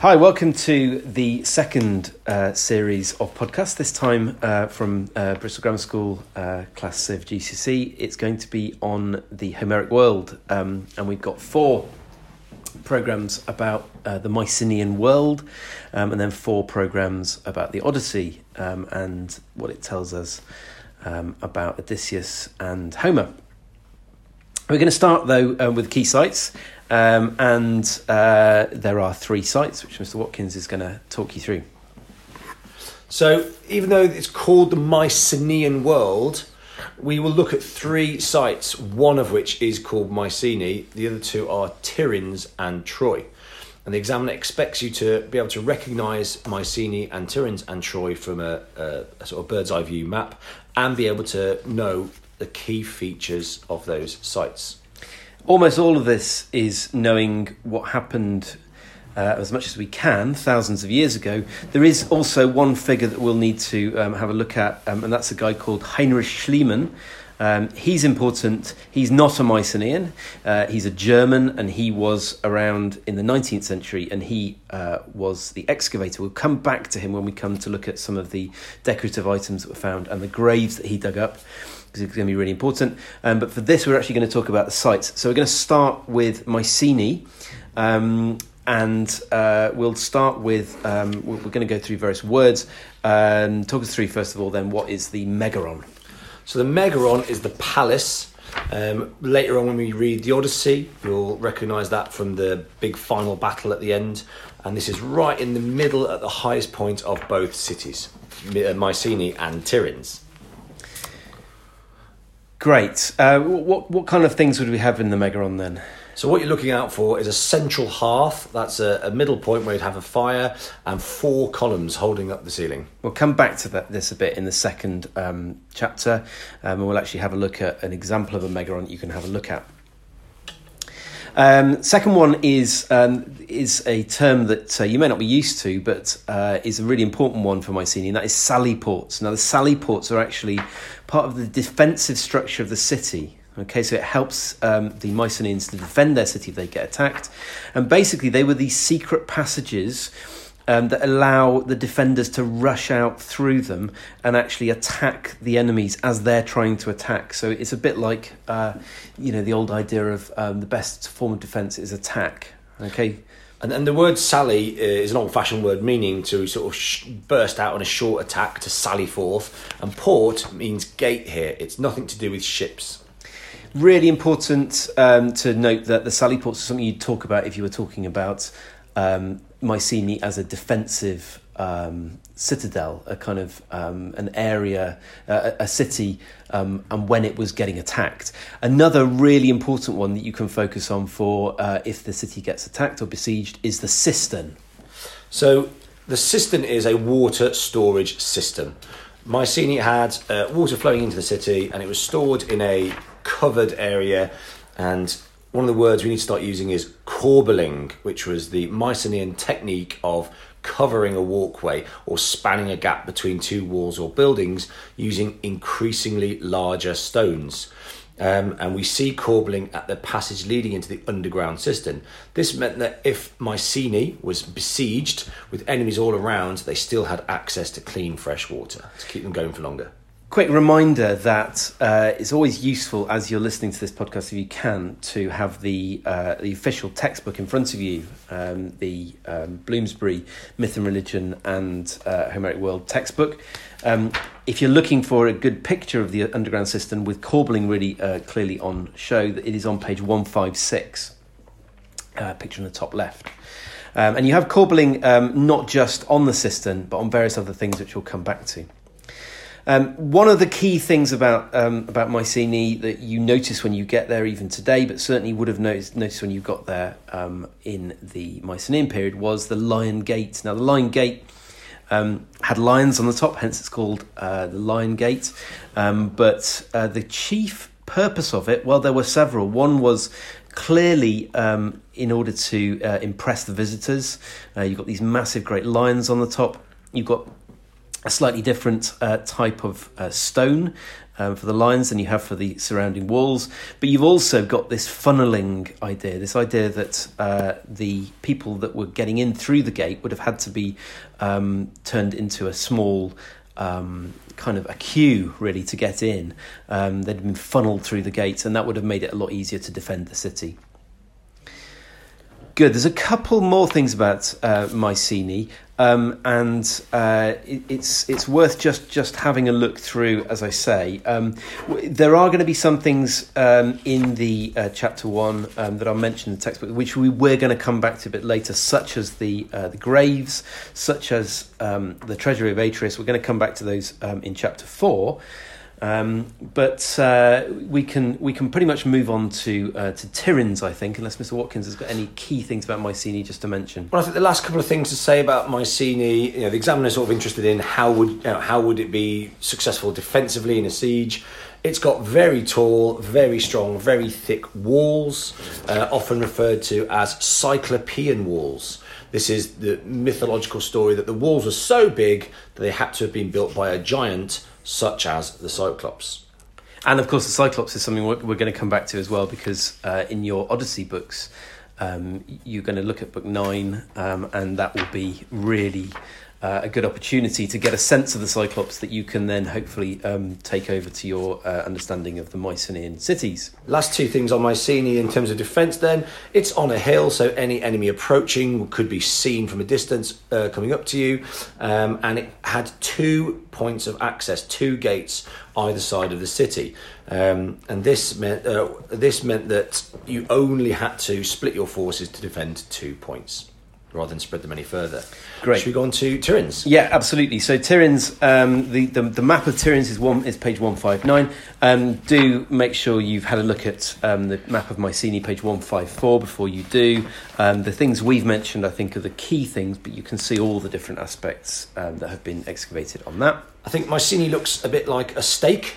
Hi, welcome to the second uh, series of podcasts, this time uh, from uh, Bristol Grammar School, uh, Class of GCC. It's going to be on the Homeric world, um, and we've got four programs about uh, the Mycenaean world, um, and then four programs about the Odyssey um, and what it tells us um, about Odysseus and Homer. We're going to start though uh, with key sites, um, and uh, there are three sites which Mr. Watkins is going to talk you through. So, even though it's called the Mycenaean world, we will look at three sites, one of which is called Mycenae, the other two are Tiryns and Troy. And the examiner expects you to be able to recognise Mycenae and Tiryns and Troy from a, a, a sort of bird's eye view map and be able to know the key features of those sites. Almost all of this is knowing what happened uh, as much as we can thousands of years ago. There is also one figure that we'll need to um, have a look at, um, and that's a guy called Heinrich Schliemann. Um, he's important. He's not a Mycenaean. Uh, he's a German, and he was around in the 19th century, and he uh, was the excavator. We'll come back to him when we come to look at some of the decorative items that were found and the graves that he dug up because it's going to be really important. Um, but for this, we're actually going to talk about the sites. So we're going to start with Mycenae. Um, and uh, we'll start with um, we're going to go through various words. Um, talk us through first of all, then what is the megaron? So the megaron is the palace. Um, later on, when we read the Odyssey, you'll recognise that from the big final battle at the end. And this is right in the middle at the highest point of both cities, uh, Mycenae and Tiryns. Great. Uh, what what kind of things would we have in the megaron then? So what you're looking out for is a central hearth. That's a, a, middle point where you'd have a fire and four columns holding up the ceiling. We'll come back to that, this a bit in the second um, chapter, um, and we'll actually have a look at an example of a megaron that you can have a look at. Um, second one is um, is a term that uh, you may not be used to, but uh, is a really important one for Mycenae, and that is sally ports. Now, the sally ports are actually part of the defensive structure of the city. Okay, so it helps um, the Mycenaeans to defend their city if they get attacked. And basically, they were these secret passages um, that allow the defenders to rush out through them and actually attack the enemies as they're trying to attack. So it's a bit like, uh, you know, the old idea of um, the best form of defense is attack. Okay. And, and the word sally uh, is an old fashioned word meaning to sort of sh- burst out on a short attack, to sally forth. And port means gate here. It's nothing to do with ships. Really important um, to note that the sally ports are something you'd talk about if you were talking about um, Mycenae as a defensive um, citadel, a kind of um, an area, uh, a city, um, and when it was getting attacked. Another really important one that you can focus on for uh, if the city gets attacked or besieged is the cistern. So the cistern is a water storage system. Mycenae had uh, water flowing into the city, and it was stored in a covered area. And one of the words we need to start using is corbelling, which was the Mycenaean technique of covering a walkway or spanning a gap between two walls or buildings using increasingly larger stones. Um, and we see corbelling at the passage leading into the underground cistern. This meant that if Mycenae was besieged with enemies all around, they still had access to clean fresh water to keep them going for longer. Quick reminder that uh, it's always useful as you're listening to this podcast, if you can, to have the uh, the official textbook in front of you, um, the um, Bloomsbury Myth and Religion and uh, Homeric World textbook. Um, if you're looking for a good picture of the underground cistern with corbelling really uh, clearly on show, it is on page one five six. Uh, picture on the top left. Um, and you have corbelling um, not just on the cistern, but on various other things, which we'll come back to. Um, one of the key things about um, about Mycenae that you notice when you get there, even today, but certainly would have noticed, noticed when you got there um, in the Mycenaean period, was the Lion Gate. Now, the Lion Gate um, had lions on the top, hence it's called uh, the Lion Gate. Um, but uh, the chief purpose of it, well, there were several. One was clearly um, in order to uh, impress the visitors. Uh, you've got these massive, great lions on the top. You've got a slightly different uh, type of uh, stone um, for the lines than you have for the surrounding walls. But you've also got this funneling idea, this idea that uh, the people that were getting in through the gate would have had to be um, turned into a small. Um, kind of a queue really to get in. Um, they'd been funneled through the gates, and that would have made it a lot easier to defend the city. Good. There's a couple more things about uh, Mycenae. Um, and uh, it, it's it's worth just just having a look through, as I say. Um, w- there are going to be some things um, in the uh, chapter one um, that I mentioned in the textbook, which we we're going to come back to a bit later, such as the uh, the graves, such as um, the treasury of Atreus. We're going to come back to those um, in chapter four. Um, but uh, we can we can pretty much move on to uh, to Tiryns, I think, unless Mr. Watkins has got any key things about Mycenae just to mention. Well, I think the last couple of things to say about Mycenae, you know, the examiner is sort of interested in how would you know, how would it be successful defensively in a siege. It's got very tall, very strong, very thick walls, uh, often referred to as Cyclopean walls. This is the mythological story that the walls were so big that they had to have been built by a giant such as the Cyclops. And of course, the Cyclops is something we're, we're going to come back to as well because uh, in your Odyssey books, um, you're going to look at book nine, um, and that will be really uh, a good opportunity to get a sense of the Cyclops that you can then hopefully um, take over to your uh, understanding of the Mycenaean cities. Last two things on Mycenae in terms of defence then. It's on a hill, so any enemy approaching could be seen from a distance uh, coming up to you. Um, and it had two points of access, two gates either side of the city. Um, and this meant, uh, this meant that you only had to split your forces to defend two points rather than spread them any further. Great. Should we go on to Tiryns? Yeah, absolutely. So Tiryns, um, the, the the map of Tiryns is one is page one five nine. Um, do make sure you've had a look at um, the map of Mycenae, page one five four, before you do. Um, the things we've mentioned, I think, are the key things, but you can see all the different aspects um, that have been excavated on that. I think Mycenae looks a bit like a steak.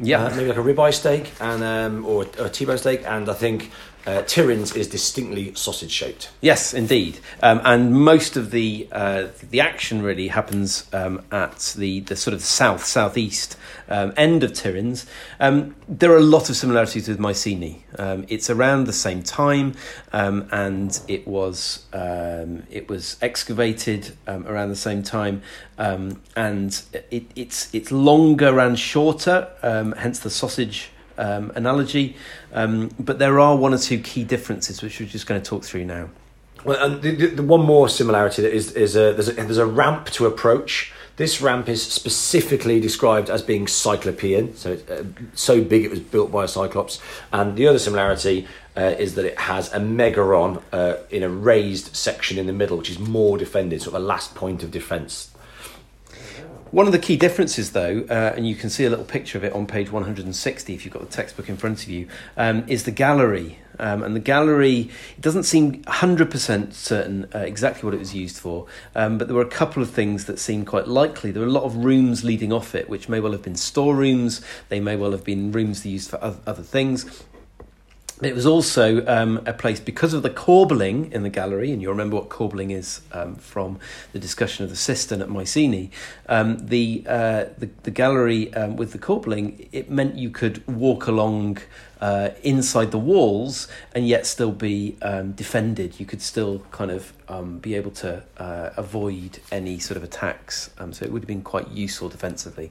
Yeah, Uh, maybe like a ribeye steak and um, or a T-bone steak, and I think uh, Tiryns is distinctly sausage shaped. Yes, indeed. Um, and most of the uh, the action really happens um, at the, the sort of south southeast um, end of Tiryns. Um, there are a lot of similarities with Mycenae. Um, it's around the same time, um, and it was it was excavated around the same time, and it, it's it's longer and shorter. Hence the sausage um, analogy. Um, but there are one or two key differences which we're just going to talk through now. Well, and the, the, one more similarity that is is a, there's a there's a ramp to approach. This ramp is specifically described as being cyclopean, so it's uh, so big it was built by a cyclops. And the other similarity uh, is that it has a megaron uh, in a raised section in the middle, which is more defended, sort of a last point of defence. One of the key differences, though, uh, and you can see a little picture of it on page 160 if you've got the textbook in front of you, um, is the gallery. Um, and the gallery, it doesn't seem 100% certain uh, exactly what it was used for, um, but there were a couple of things that seemed quite likely. There were a lot of rooms leading off it, which may well have been storerooms, they may well have been rooms used for other things. It was also um, a place because of the corbelling in the gallery, and you'll remember what corbelling is um, from the discussion of the cistern at Mycenae. Um, the, uh, the the gallery um, with the corbelling, it meant you could walk along uh, inside the walls and yet still be um, defended. You could still kind of um, be able to uh, avoid any sort of attacks. So it would have been quite useful defensively.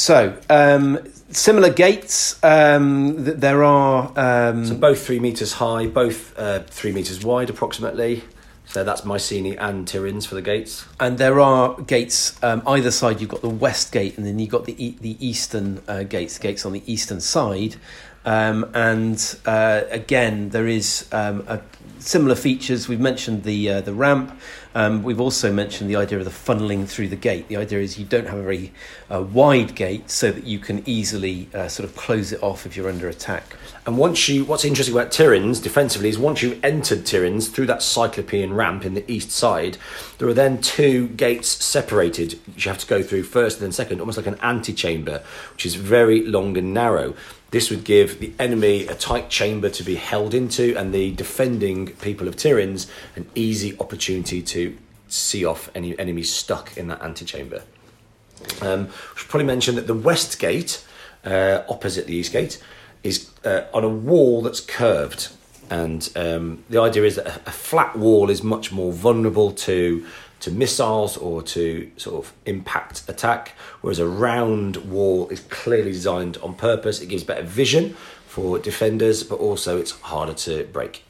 So, um, similar gates. Um, th- there are. Um, So both three meters high, both uh, three meters wide, approximately. So that's Mycenae and Tiryns for the gates. and there are gates um, either side. You've got the west gate, and then you've got the e- the eastern uh, gates. Gates on the eastern side, um, and uh, again there is um, a similar features. We've mentioned the uh, the ramp. Um, we've also mentioned the idea of the funneling through the gate. The idea is you don't have a very uh, wide gate, so that you can easily uh, sort of close it off if you're under attack. And once you, what's interesting about Tiryns defensively is once you've entered Tiryns through that Cyclopean ramp in the east side, there are then two gates separated, which you have to go through first and then second, almost like an antechamber, which is very long and narrow. This would give the enemy a tight chamber to be held into, and the defending people of Tiryns an easy opportunity to see off any enemies stuck in that antechamber. Um, should probably mention that the west gate, uh, opposite the east gate, is uh, on a wall that's curved. And um, the idea is that a, a flat wall is much more vulnerable to to missiles or to sort of impact attack, whereas a round wall is clearly designed on purpose. It gives better vision for defenders, but also it's harder to break.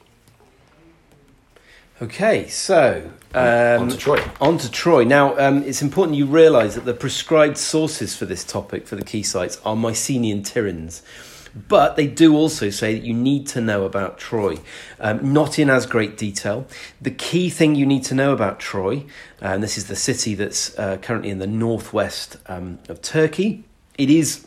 Okay, so um, on to Troy. On to Troy. Now, um, it's important you realise that the prescribed sources for this topic for the key sites are Mycenae and Tiryns. But they do also say that you need to know about Troy, um, not in as great detail. The key thing you need to know about Troy, and this is the city that's uh, currently in the northwest um, of Turkey, it is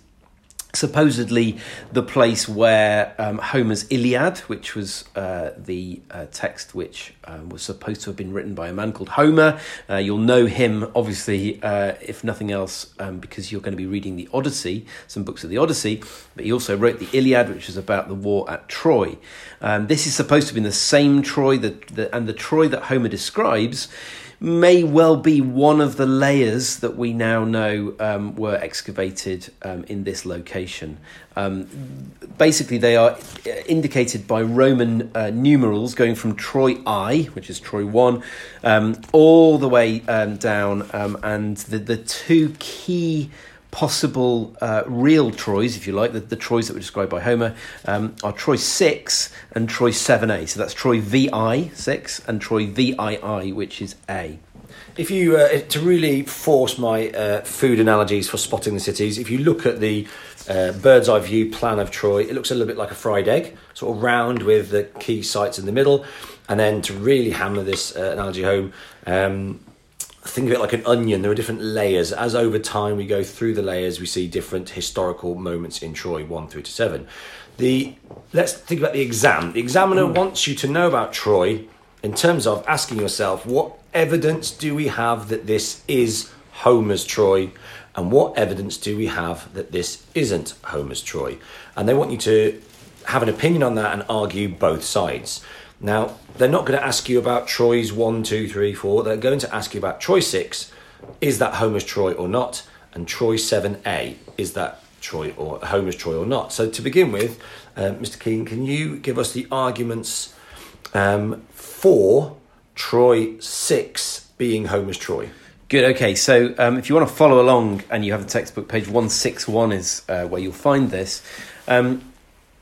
supposedly the place where um, Homer's Iliad, which was uh, the uh, text which uh, was supposed to have been written by a man called Homer. Uh, you'll know him, obviously, uh, if nothing else, um, because you're going to be reading the Odyssey, some books of the Odyssey, but he also wrote the Iliad, which was about the war at Troy. Um, this is supposed to be the same Troy that, that, and the Troy that Homer describes may well be one of the layers that we now know um, were excavated um, in this location. Um, basically, they are indicated by Roman uh, numerals going from Troy I, which is Troy 1, um, all the way um, down, and the, the two key possible uh, real Troys, if you like, the, the Troys that were described by Homer, um, are Troy 6 and Troy 7a. So that's Troy VI 6 and Troy VII, which is A. If you, uh, to really force my uh, food analogies for spotting the cities, if you look at the uh, bird's eye view plan of Troy, it looks a little bit like a fried egg, sort of round with the key sites in the middle. And then to really hammer this uh, analogy home, um, think of it like an onion. There are different layers. As over time we go through the layers, we see different historical moments in Troy, one through to seven. The let's think about the exam. The examiner mm. wants you to know about Troy in terms of asking yourself what evidence do we have that this is Homer's Troy, and what evidence do we have that this isn't Homer's Troy? And they want you to have an opinion on that and argue both sides. Now, they're not going to ask you about Troy's 1, 2, 3, 4. They're going to ask you about Troy 6. Is that Homer's Troy or not? And Troy 7a. Is that Troy or Homer's Troy or not? So, to begin with, uh, Mr. Keane, can you give us the arguments um, for Troy 6 being Homer's Troy? Good. Okay. So, um, if you want to follow along and you have the textbook, page 161 is uh, where you'll find this. Um,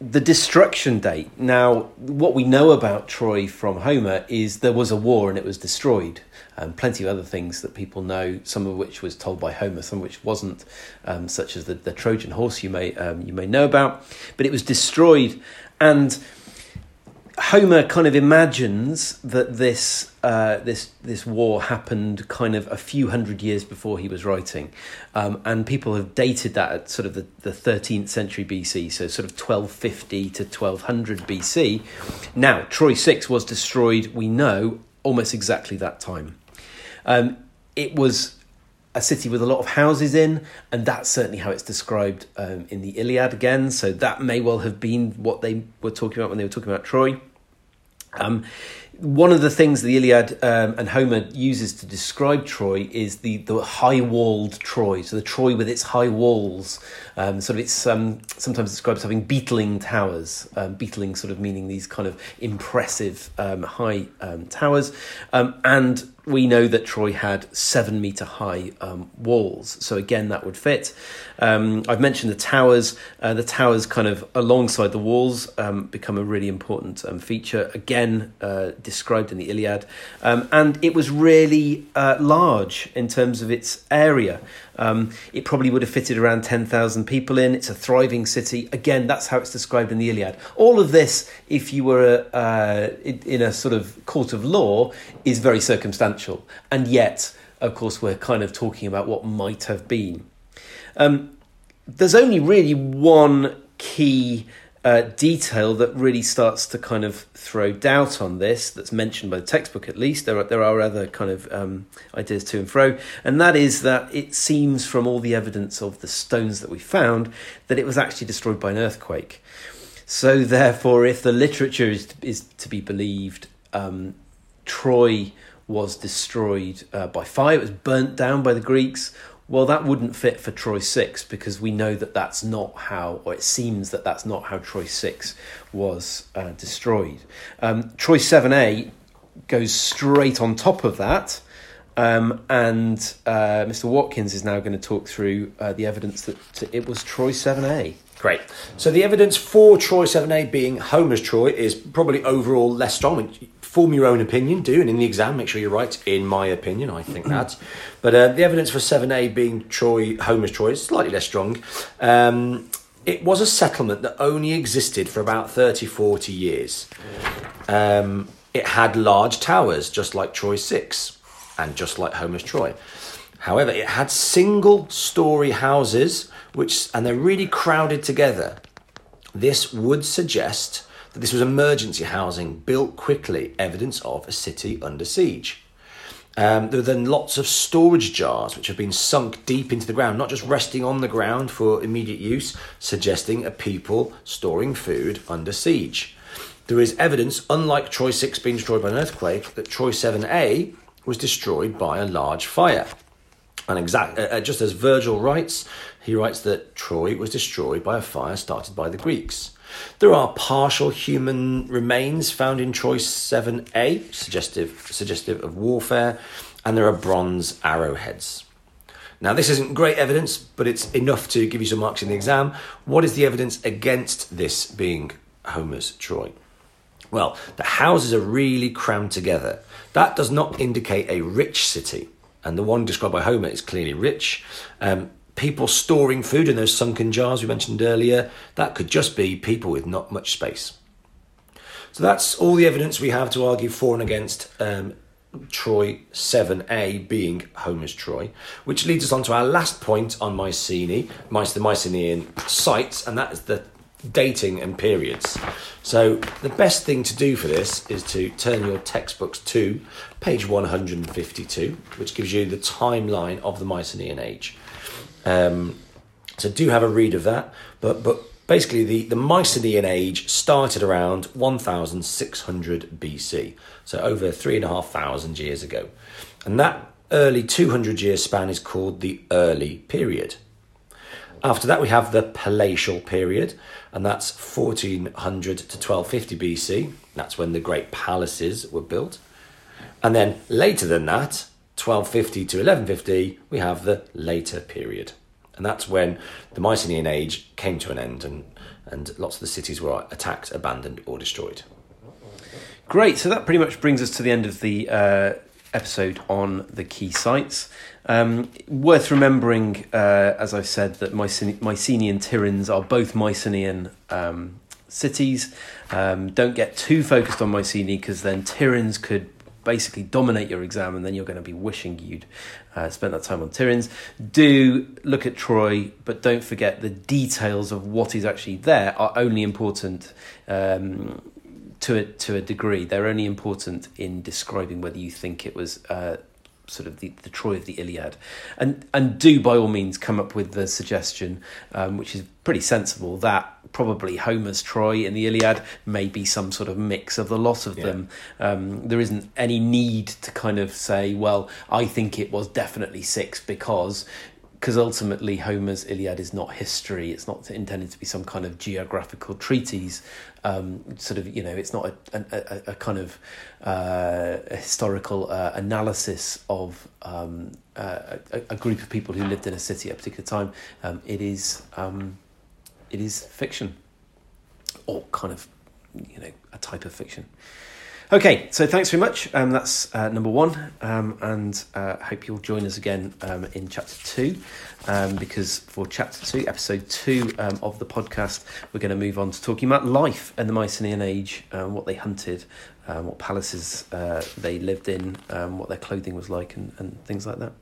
the destruction date. Now, what we know about Troy from Homer is there was a war and it was destroyed. Um, plenty of other things that people know, some of which was told by Homer, some of which wasn't, um, such as the, the Trojan horse you may um, you may know about. But it was destroyed, and Homer kind of imagines that this uh, this this war happened kind of a few hundred years before he was writing, um, and people have dated that at sort of the, the 13th century BC, so sort of 1250 to 1200 BC. Now, Troy six was destroyed. We know almost exactly that time. Um, it was a city with a lot of houses in, and that's certainly how it's described um, in the Iliad again. So that may well have been what they were talking about when they were talking about Troy. Um, one of the things the Iliad um, and Homer uses to describe Troy is the, the high walled Troy. So the Troy with its high walls, um, sort of it's um, sometimes described as having beetling towers. Um, beetling sort of meaning these kind of impressive um, high um, towers, and we know that Troy had seven meter high um, walls. So again, that would fit. Um, I've mentioned the towers. Uh, the towers, kind of alongside the walls, um, become a really important um, feature. Again, uh, described in the Iliad, um, and it was really uh, large in terms of its area. Um, it probably would have fitted around 10,000 people in. It's a thriving city. Again, that's how it's described in the Iliad. All of this, if you were uh, in a sort of court of law, is very circumstantial. And yet, of course, we're kind of talking about what might have been. Um, there's only really one key uh, detail that really starts to kind of throw doubt on this, that's mentioned by the textbook at least. There are, there are other kind of um, ideas to and fro, and that is that it seems from all the evidence of the stones that we found that it was actually destroyed by an earthquake. So, therefore, if the literature is, is to be believed, um, Troy was destroyed uh, by fire. It was burnt down by the Greeks. Well, that wouldn't fit for Troy 6 because we know that that's not how, or it seems that that's not how Troy 6 was uh, destroyed. Um, Troy 7a goes straight on top of that. Um, and uh, Mr. Watkins is now going to talk through uh, the evidence that it was Troy 7a. Great. So the evidence for Troy 7a being Homer's Troy is probably overall less strong. Form your own opinion, do, and in the exam, make sure you're right. In my opinion, I think that. But uh, the evidence for 7a being Troy, Homer's Troy is slightly less strong. Um, it was a settlement that only existed for about 30, 40 years. Um, it had large towers, just like Troy 6, and just like Homer's Troy. However, it had single story houses, which and they're really crowded together. This would suggest that this was emergency housing built quickly, evidence of a city under siege. Um, there were then lots of storage jars which have been sunk deep into the ground, not just resting on the ground for immediate use, suggesting a people storing food under siege. There is evidence, unlike Troy 6 being destroyed by an earthquake, that Troy 7a was destroyed by a large fire. And exact, uh, uh, just as Virgil writes, he writes that Troy was destroyed by a fire started by the Greeks. There are partial human remains found in Troy 7a, suggestive, suggestive of warfare, and there are bronze arrowheads. Now, this isn't great evidence, but it's enough to give you some marks in the exam. What is the evidence against this being Homer's Troy? Well, the houses are really crammed together. That does not indicate a rich city and the one described by Homer is clearly rich. Um, people storing food in those sunken jars we mentioned earlier, that could just be people with not much space. So that's all the evidence we have to argue for and against um, Troy 7a being Homer's Troy, which leads us on to our last point on Mycenae, the Mycenaean sites, and that is the dating and periods. So the best thing to do for this is to turn your textbooks to page 152, which gives you the timeline of the Mycenaean age. Um, so do have a read of that, but but basically the, the Mycenaean age started around 1600 BC, so over three and a half thousand years ago, and that early 200 year span is called the early period. After that, we have the Palatial period, and that's 1400 to 1250 BC. That's when the great palaces were built. And then later than that, 1250 to 1150, we have the later period. And that's when the Mycenae and age came to an end and, and lots of the cities were attacked, abandoned, or destroyed. Great. So that pretty much brings us to the end of the uh, episode on the key sites. Um, worth remembering, uh, as I've said, that Mycenaean Tiryns are both Mycenaean um, cities. Um, don't get too focused on Mycenae because then Tiryns could basically dominate your exam and then you're going to be wishing you'd uh, spent that time on Tiryns. Do look at Troy, but don't forget the details of what is actually there are only important um, to a, to a degree. They're only important in describing whether you think it was uh, sort of the, the Troy of the Iliad. And, and do by all means come up with the suggestion, um, which is pretty sensible, that probably Homer's Troy in the Iliad may be some sort of mix of the lot of yeah. them. Um, there isn't any need to kind of say, well, I think it was definitely six because because ultimately Homer's Iliad is not history. It's not intended to be some kind of geographical treatise. Um, sort of, you know, it's not a, a, a kind of uh, historical uh, analysis of um, uh, a, a, group of people who lived in a city at a particular time. Um, it is um, it is fiction, or kind of, you know, a type of fiction. Okay, so thanks very much. Um, that's uh, number one, um, and uh, hope you'll join us again um, in chapter two, um, because for chapter two, episode two um, of the podcast, we're going to move on to talking about life and the Mycenaean age, um, what they hunted, what palaces uh, they lived in, what their clothing was like, and, and things like that.